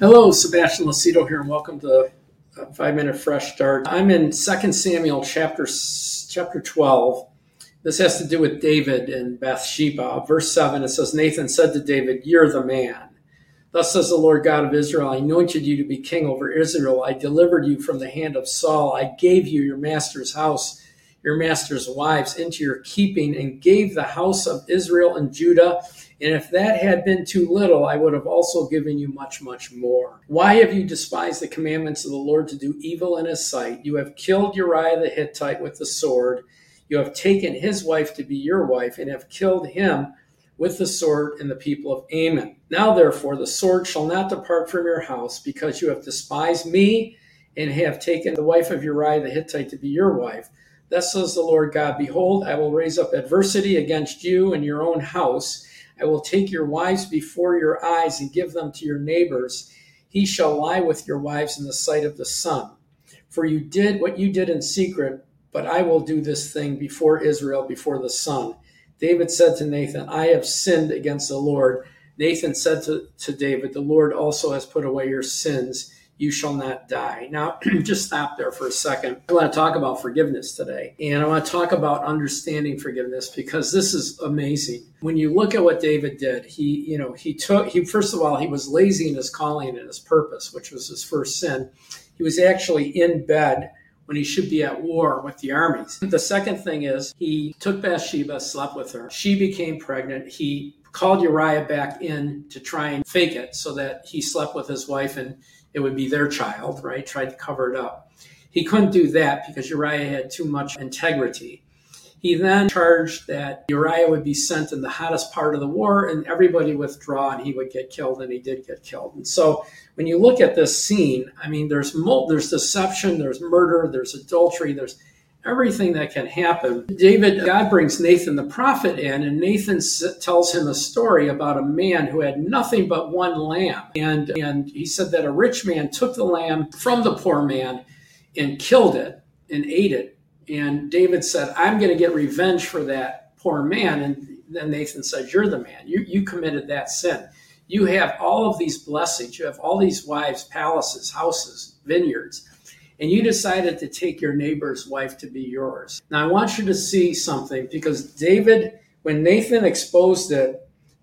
Hello, Sebastian Lucido here, and welcome to Five Minute Fresh Start. I'm in 2 Samuel chapter chapter 12. This has to do with David and Bathsheba. Verse 7, it says, Nathan said to David, You're the man. Thus says the Lord God of Israel, I anointed you to be king over Israel. I delivered you from the hand of Saul. I gave you your master's house, your master's wives into your keeping, and gave the house of Israel and Judah and if that had been too little, I would have also given you much, much more. Why have you despised the commandments of the Lord to do evil in his sight? You have killed Uriah the Hittite with the sword. You have taken his wife to be your wife, and have killed him with the sword and the people of Ammon. Now, therefore, the sword shall not depart from your house, because you have despised me and have taken the wife of Uriah the Hittite to be your wife. Thus says the Lord God Behold, I will raise up adversity against you and your own house I will take your wives before your eyes and give them to your neighbors. He shall lie with your wives in the sight of the sun. For you did what you did in secret, but I will do this thing before Israel, before the sun. David said to Nathan, I have sinned against the Lord. Nathan said to, to David, The Lord also has put away your sins you shall not die. Now, just stop there for a second. I want to talk about forgiveness today. And I want to talk about understanding forgiveness because this is amazing. When you look at what David did, he, you know, he took, he, first of all, he was lazy in his calling and his purpose, which was his first sin. He was actually in bed when he should be at war with the armies. The second thing is he took Bathsheba, slept with her. She became pregnant. He called Uriah back in to try and fake it so that he slept with his wife and it would be their child, right? Tried to cover it up. He couldn't do that because Uriah had too much integrity. He then charged that Uriah would be sent in the hottest part of the war and everybody withdraw and he would get killed and he did get killed. And so when you look at this scene, I mean, there's there's deception, there's murder, there's adultery, there's everything that can happen. David, God brings Nathan the prophet in, and Nathan tells him a story about a man who had nothing but one lamb. And, and he said that a rich man took the lamb from the poor man and killed it and ate it. And David said, I'm going to get revenge for that poor man. And then Nathan said, You're the man. You, you committed that sin. You have all of these blessings. You have all these wives, palaces, houses, vineyards and you decided to take your neighbor's wife to be yours. Now, I want you to see something because David, when Nathan exposed it,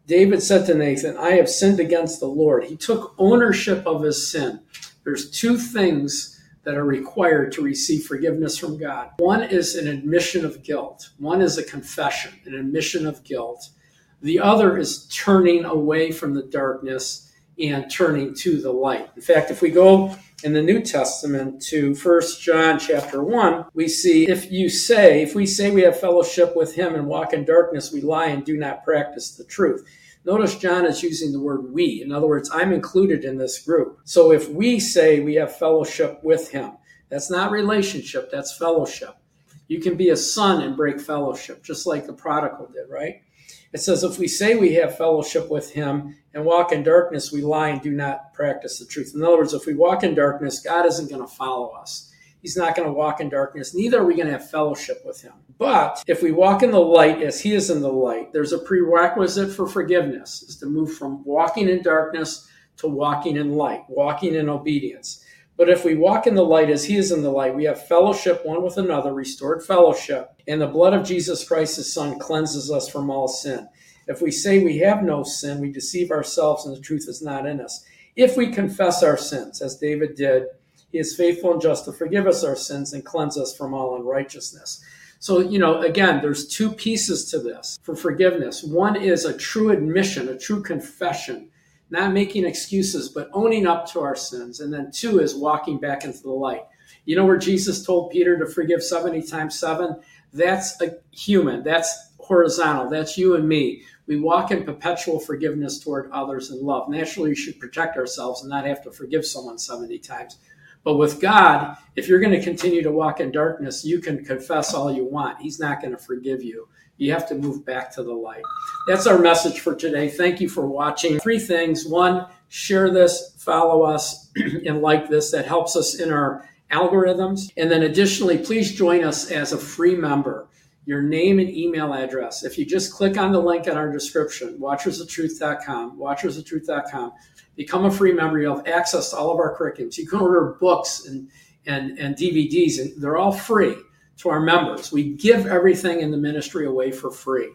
David said to Nathan, I have sinned against the Lord. He took ownership of his sin. There's two things that are required to receive forgiveness from God. One is an admission of guilt, one is a confession, an admission of guilt. The other is turning away from the darkness and turning to the light. In fact, if we go in the New Testament to First John chapter 1, we see if you say, if we say we have fellowship with him and walk in darkness, we lie and do not practice the truth. Notice John is using the word we. In other words, I'm included in this group. So if we say we have fellowship with him, that's not relationship, that's fellowship. You can be a son and break fellowship, just like the prodigal did, right? It says, if we say we have fellowship with him and walk in darkness, we lie and do not practice the truth. In other words, if we walk in darkness, God isn't going to follow us. He's not going to walk in darkness. Neither are we going to have fellowship with him. But if we walk in the light as he is in the light, there's a prerequisite for forgiveness is to move from walking in darkness to walking in light, walking in obedience. But if we walk in the light as he is in the light, we have fellowship one with another, restored fellowship, and the blood of Jesus Christ, his son, cleanses us from all sin. If we say we have no sin, we deceive ourselves and the truth is not in us. If we confess our sins, as David did, he is faithful and just to forgive us our sins and cleanse us from all unrighteousness. So, you know, again, there's two pieces to this for forgiveness. One is a true admission, a true confession not making excuses, but owning up to our sins. And then two is walking back into the light. You know where Jesus told Peter to forgive 70 times seven? That's a human. That's horizontal. That's you and me. We walk in perpetual forgiveness toward others in love. Naturally, we should protect ourselves and not have to forgive someone 70 times. But with God, if you're going to continue to walk in darkness, you can confess all you want. He's not going to forgive you. You have to move back to the light. That's our message for today. Thank you for watching. Three things. One, share this, follow us, and like this. That helps us in our algorithms. And then additionally, please join us as a free member. your name and email address. If you just click on the link in our description, watchersoftruth.com, watchersoftruth.com, become a free member. You'll have access to all of our curriculums. You can order books and, and, and DVDs, and they're all free to our members. We give everything in the ministry away for free.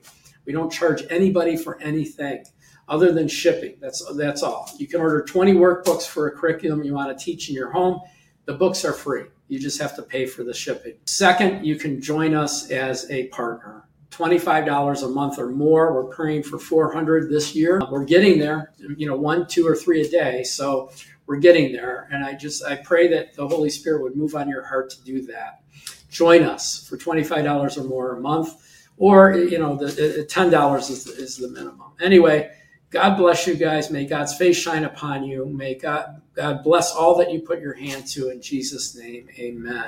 We don't charge anybody for anything other than shipping. That's that's all. You can order 20 workbooks for a curriculum you want to teach in your home. The books are free. You just have to pay for the shipping. Second, you can join us as a partner. $25 a month or more. We're praying for 400 this year. We're getting there, you know, one, two, or three a day. So we're getting there. And I just, I pray that the Holy Spirit would move on your heart to do that. Join us for $25 or more a month, or, you know, the, uh, uh, $10 is the, is the minimum. Anyway, God bless you guys. May God's face shine upon you. May God, God bless all that you put your hand to. In Jesus' name, amen.